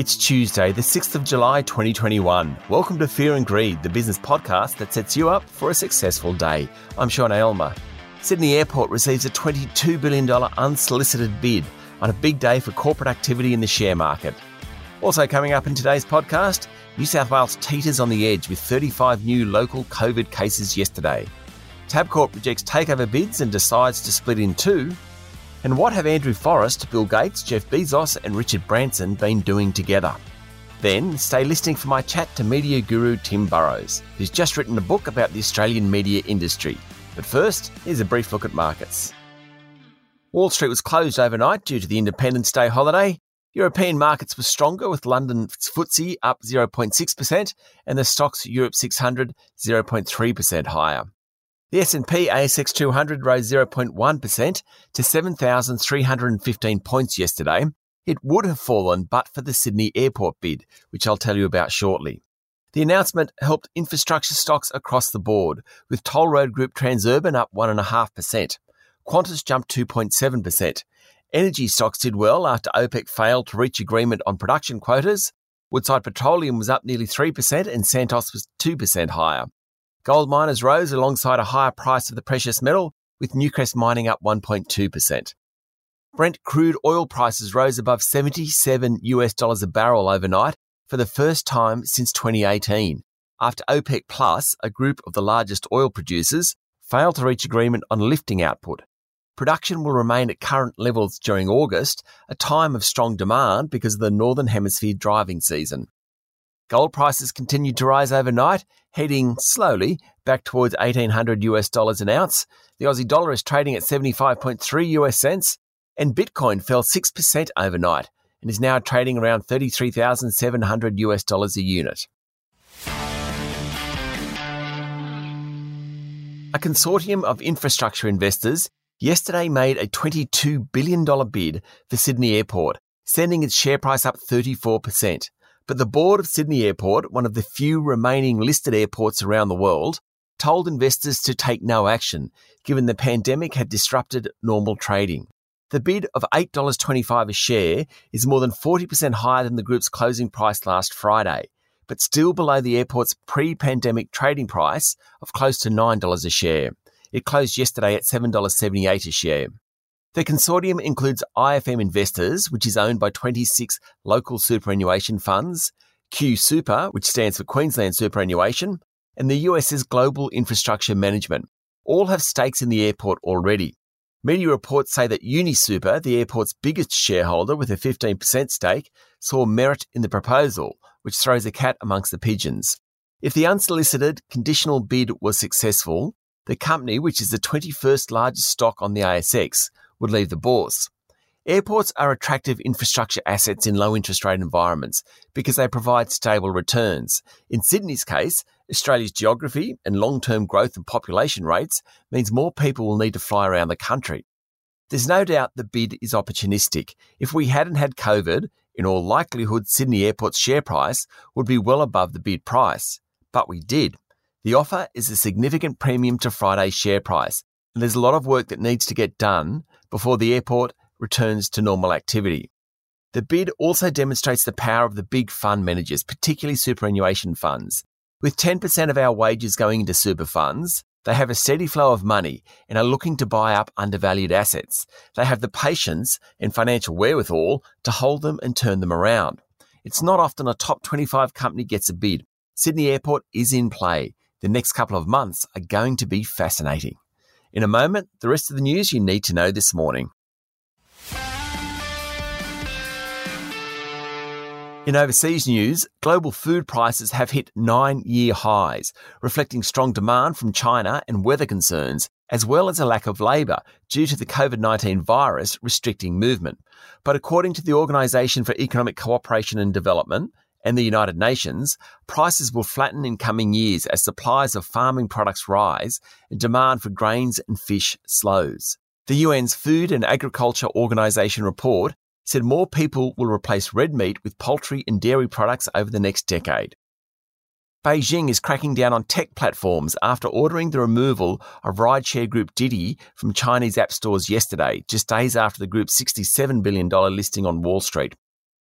It's Tuesday, the 6th of July 2021. Welcome to Fear and Greed, the business podcast that sets you up for a successful day. I'm Sean Aylmer. Sydney Airport receives a $22 billion unsolicited bid on a big day for corporate activity in the share market. Also, coming up in today's podcast, New South Wales teeters on the edge with 35 new local COVID cases yesterday. Tabcorp rejects takeover bids and decides to split in two. And what have Andrew Forrest, Bill Gates, Jeff Bezos, and Richard Branson been doing together? Then stay listening for my chat to media guru Tim Burrowes, who's just written a book about the Australian media industry. But first, here's a brief look at markets. Wall Street was closed overnight due to the Independence Day holiday. European markets were stronger with London's FTSE up 0.6% and the STOXX Europe 600 0.3% higher. The S&P ASX 200 rose 0.1% to 7,315 points yesterday. It would have fallen but for the Sydney Airport bid, which I'll tell you about shortly. The announcement helped infrastructure stocks across the board, with toll road group Transurban up 1.5%. Qantas jumped 2.7%. Energy stocks did well after OPEC failed to reach agreement on production quotas. Woodside Petroleum was up nearly 3% and Santos was 2% higher. Gold miners rose alongside a higher price of the precious metal, with Newcrest mining up 1.2%. Brent crude oil prices rose above 77 US dollars a barrel overnight for the first time since 2018, after OPEC Plus, a group of the largest oil producers, failed to reach agreement on lifting output. Production will remain at current levels during August, a time of strong demand because of the Northern Hemisphere driving season. Gold prices continued to rise overnight, heading slowly back towards 1800 US dollars an ounce. The Aussie dollar is trading at 75.3 US cents, and Bitcoin fell 6% overnight and is now trading around 33,700 US dollars a unit. A consortium of infrastructure investors yesterday made a $22 billion bid for Sydney Airport, sending its share price up 34%. But the board of Sydney Airport, one of the few remaining listed airports around the world, told investors to take no action, given the pandemic had disrupted normal trading. The bid of $8.25 a share is more than 40% higher than the group's closing price last Friday, but still below the airport's pre pandemic trading price of close to $9 a share. It closed yesterday at $7.78 a share. The consortium includes IFM Investors, which is owned by 26 local superannuation funds, QSuper, which stands for Queensland Superannuation, and the US's Global Infrastructure Management. All have stakes in the airport already. Media reports say that UniSuper, the airport's biggest shareholder with a 15% stake, saw merit in the proposal, which throws a cat amongst the pigeons. If the unsolicited conditional bid was successful, the company, which is the 21st largest stock on the ASX, would leave the bourse. Airports are attractive infrastructure assets in low interest rate environments because they provide stable returns. In Sydney's case, Australia's geography and long term growth and population rates means more people will need to fly around the country. There's no doubt the bid is opportunistic. If we hadn't had COVID, in all likelihood, Sydney Airport's share price would be well above the bid price. But we did. The offer is a significant premium to Friday's share price, and there's a lot of work that needs to get done before the airport returns to normal activity. The bid also demonstrates the power of the big fund managers, particularly superannuation funds. With 10% of our wages going into super funds, they have a steady flow of money and are looking to buy up undervalued assets. They have the patience and financial wherewithal to hold them and turn them around. It's not often a top 25 company gets a bid. Sydney Airport is in play. The next couple of months are going to be fascinating. In a moment, the rest of the news you need to know this morning. In overseas news, global food prices have hit nine year highs, reflecting strong demand from China and weather concerns, as well as a lack of labour due to the COVID 19 virus restricting movement. But according to the Organisation for Economic Cooperation and Development, and the United Nations, prices will flatten in coming years as supplies of farming products rise and demand for grains and fish slows. The UN's Food and Agriculture Organization report said more people will replace red meat with poultry and dairy products over the next decade. Beijing is cracking down on tech platforms after ordering the removal of rideshare group Didi from Chinese app stores yesterday, just days after the group's $67 billion listing on Wall Street.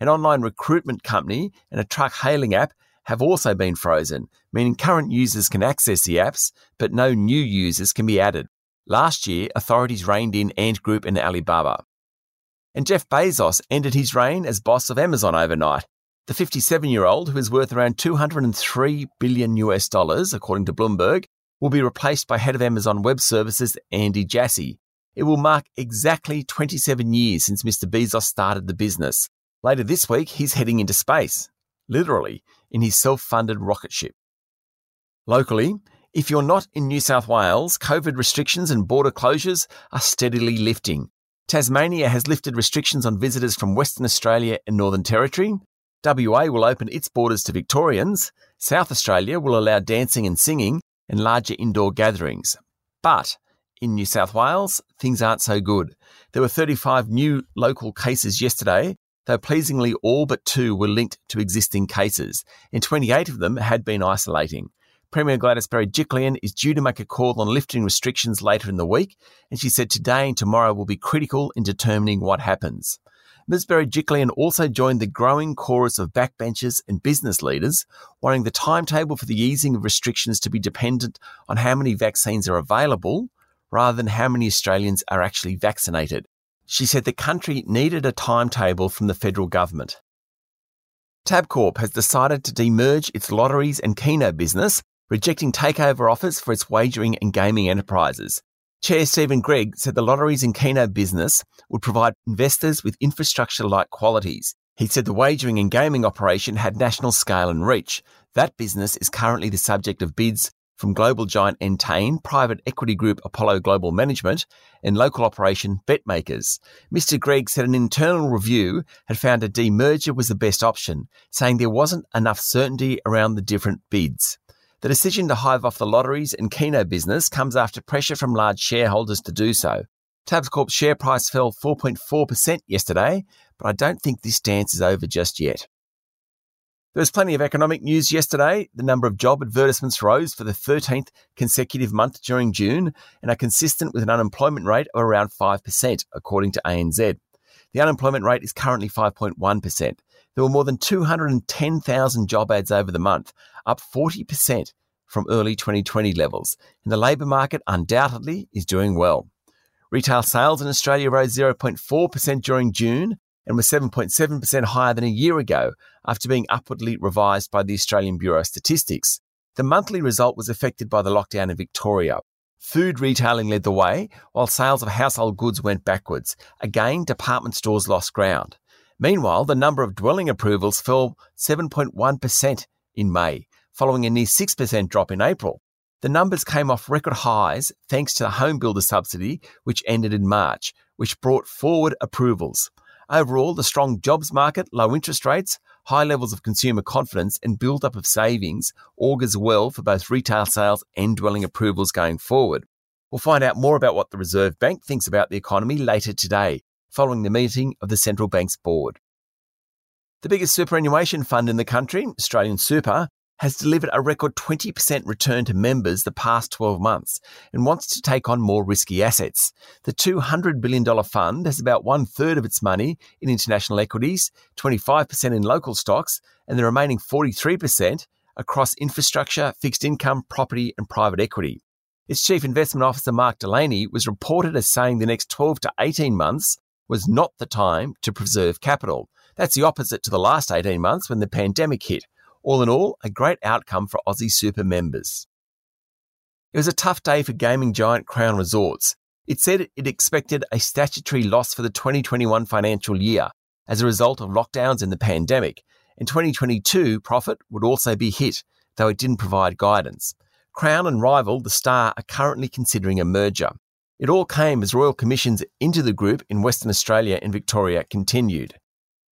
An online recruitment company, and a truck hailing app have also been frozen, meaning current users can access the apps, but no new users can be added. Last year, authorities reined in Ant Group and Alibaba. And Jeff Bezos ended his reign as boss of Amazon overnight. The 57 year old, who is worth around 203 billion US dollars, according to Bloomberg, will be replaced by head of Amazon Web Services Andy Jassy. It will mark exactly 27 years since Mr. Bezos started the business. Later this week, he's heading into space, literally, in his self funded rocket ship. Locally, if you're not in New South Wales, COVID restrictions and border closures are steadily lifting. Tasmania has lifted restrictions on visitors from Western Australia and Northern Territory. WA will open its borders to Victorians. South Australia will allow dancing and singing and larger indoor gatherings. But in New South Wales, things aren't so good. There were 35 new local cases yesterday, though pleasingly all but two were linked to existing cases, and 28 of them had been isolating. Premier Gladys Berejiklian is due to make a call on lifting restrictions later in the week, and she said today and tomorrow will be critical in determining what happens. Ms. Berejiklian also joined the growing chorus of backbenchers and business leaders, wanting the timetable for the easing of restrictions to be dependent on how many vaccines are available rather than how many Australians are actually vaccinated. She said the country needed a timetable from the federal government. Tabcorp has decided to demerge its lotteries and keno business, rejecting takeover offers for its wagering and gaming enterprises. Chair Steven Gregg said the lotteries and keno business would provide investors with infrastructure like qualities. He said the wagering and gaming operation had national scale and reach. That business is currently the subject of bids from global giant Entain, private equity group Apollo Global Management, and local operation BetMakers. Mr. Gregg said an internal review had found a demerger was the best option, saying there wasn't enough certainty around the different bids. The decision to hive off the lotteries and keno business comes after pressure from large shareholders to do so. Tabcorp's share price fell 4.4% yesterday, but I don't think this dance is over just yet. There was plenty of economic news yesterday. The number of job advertisements rose for the 13th consecutive month during June and are consistent with an unemployment rate of around 5%, according to ANZ. The unemployment rate is currently 5.1%. There were more than 210,000 job ads over the month, up 40% from early 2020 levels, and the labour market undoubtedly is doing well. Retail sales in Australia rose 0.4% during June and was 7.7% higher than a year ago after being upwardly revised by the Australian Bureau of Statistics. The monthly result was affected by the lockdown in Victoria. Food retailing led the way, while sales of household goods went backwards. Again, department stores lost ground. Meanwhile, the number of dwelling approvals fell 7.1% in May, following a near 6% drop in April. The numbers came off record highs thanks to the home builder subsidy, which ended in March, which brought forward approvals. Overall, the strong jobs market, low interest rates, high levels of consumer confidence, and build up of savings augurs well for both retail sales and dwelling approvals going forward. We'll find out more about what the Reserve Bank thinks about the economy later today following the meeting of the central bank's board. The biggest superannuation fund in the country, AustralianSuper, has delivered a record 20% return to members the past 12 months and wants to take on more risky assets. The $200 billion fund has about one third of its money in international equities, 25% in local stocks, and the remaining 43% across infrastructure, fixed income, property, and private equity. Its chief investment officer, Mark Delaney, was reported as saying the next 12 to 18 months was not the time to preserve capital. That's the opposite to the last 18 months when the pandemic hit. All in all, a great outcome for Aussie Super members. It was a tough day for gaming giant Crown Resorts. It said it expected a statutory loss for the 2021 financial year as a result of lockdowns and the pandemic, and 2022 profit would also be hit, though it didn't provide guidance. Crown and rival The Star are currently considering a merger. It all came as royal commissions into the group in Western Australia and Victoria continued.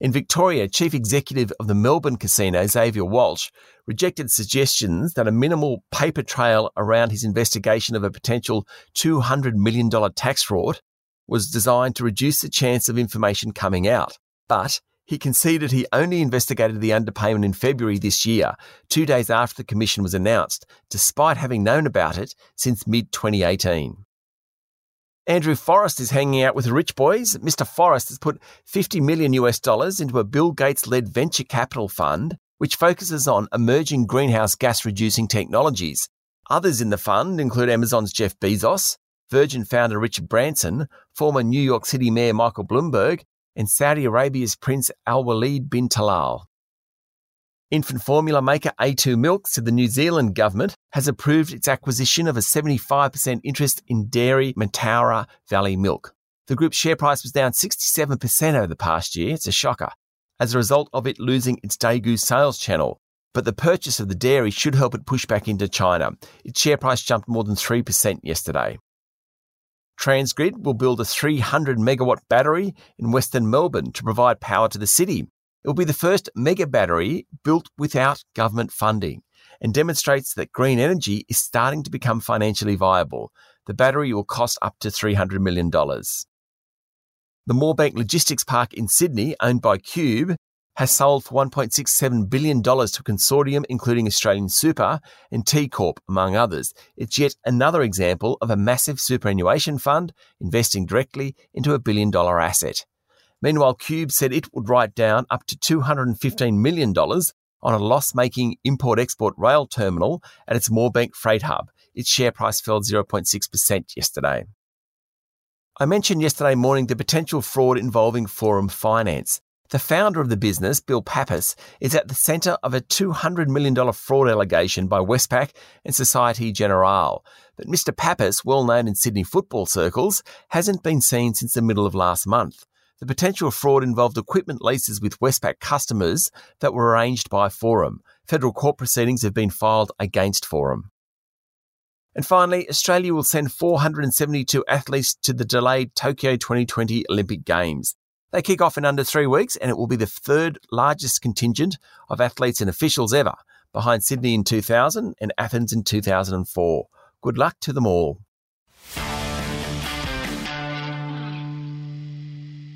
In Victoria, Chief Executive of the Melbourne Casino, Xavier Walsh, rejected suggestions that a minimal paper trail around his investigation of a potential $200 million tax fraud was designed to reduce the chance of information coming out. But he conceded he only investigated the underpayment in February this year, two days after the commission was announced, despite having known about it since mid 2018. Andrew Forrest is hanging out with rich boys. Mr. Forrest has put 50 million US dollars into a Bill Gates led venture capital fund, which focuses on emerging greenhouse gas reducing technologies. Others in the fund include Amazon's Jeff Bezos, Virgin founder Richard Branson, former New York City Mayor Michael Bloomberg, and Saudi Arabia's Prince Al Walid bin Talal. Infant formula maker A2 Milk said the New Zealand government has approved its acquisition of a 75% interest in dairy Mataura Valley Milk. The group's share price was down 67% over the past year. It's a shocker. As a result of it losing its Daigou sales channel. But the purchase of the dairy should help it push back into China. Its share price jumped more than 3% yesterday. Transgrid will build a 300 megawatt battery in Western Melbourne to provide power to the city. It will be the first mega battery built without government funding and demonstrates that green energy is starting to become financially viable. The battery will cost up to $300 million. The Moorebank Logistics Park in Sydney, owned by Qube, has sold for $1.67 billion to a consortium including AustralianSuper and TCorp, among others. It's yet another example of a massive superannuation fund investing directly into a billion dollar asset. Meanwhile, Qube said it would write down up to $215 million on a loss making import export rail terminal at its Moorebank freight hub. Its share price fell 0.6% yesterday. I mentioned yesterday morning the potential fraud involving Forum Finance. The founder of the business, Bill Pappas, is at the centre of a $200 million fraud allegation by Westpac and Societe Generale. But Mr. Pappas, well known in Sydney football circles, hasn't been seen since the middle of last month. The potential fraud involved equipment leases with Westpac customers that were arranged by Forum. Federal court proceedings have been filed against Forum. And finally, Australia will send 472 athletes to the delayed Tokyo 2020 Olympic Games. They kick off in under three weeks, and it will be the third largest contingent of athletes and officials ever, behind Sydney in 2000 and Athens in 2004. Good luck to them all.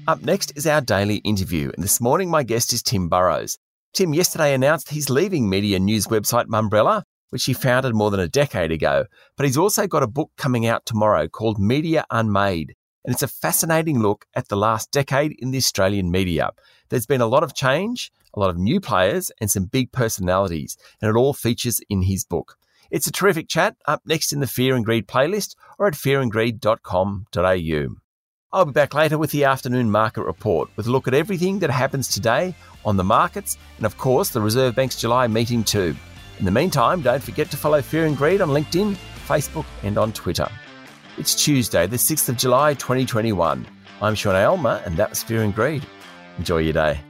Up next is our daily interview, and this morning my guest is Tim Burrowes. Tim yesterday announced he's leaving media news website Mumbrella, which he founded more than a decade ago, but he's also got a book coming out tomorrow called Media Unmade, and it's a fascinating look at the last decade in the Australian media. There's been a lot of change, a lot of new players, and some big personalities, and it all features in his book. It's a terrific chat up next in the Fear and Greed playlist or at fearandgreed.com.au. I'll be back later with the afternoon market report with a look at everything that happens today on the markets and, of course, the Reserve Bank's July meeting too. In the meantime, don't forget to follow Fear and Greed on LinkedIn, Facebook, and on Twitter. It's Tuesday, the 6th of July, 2021. I'm Sean Aylmer, and that was Fear and Greed. Enjoy your day.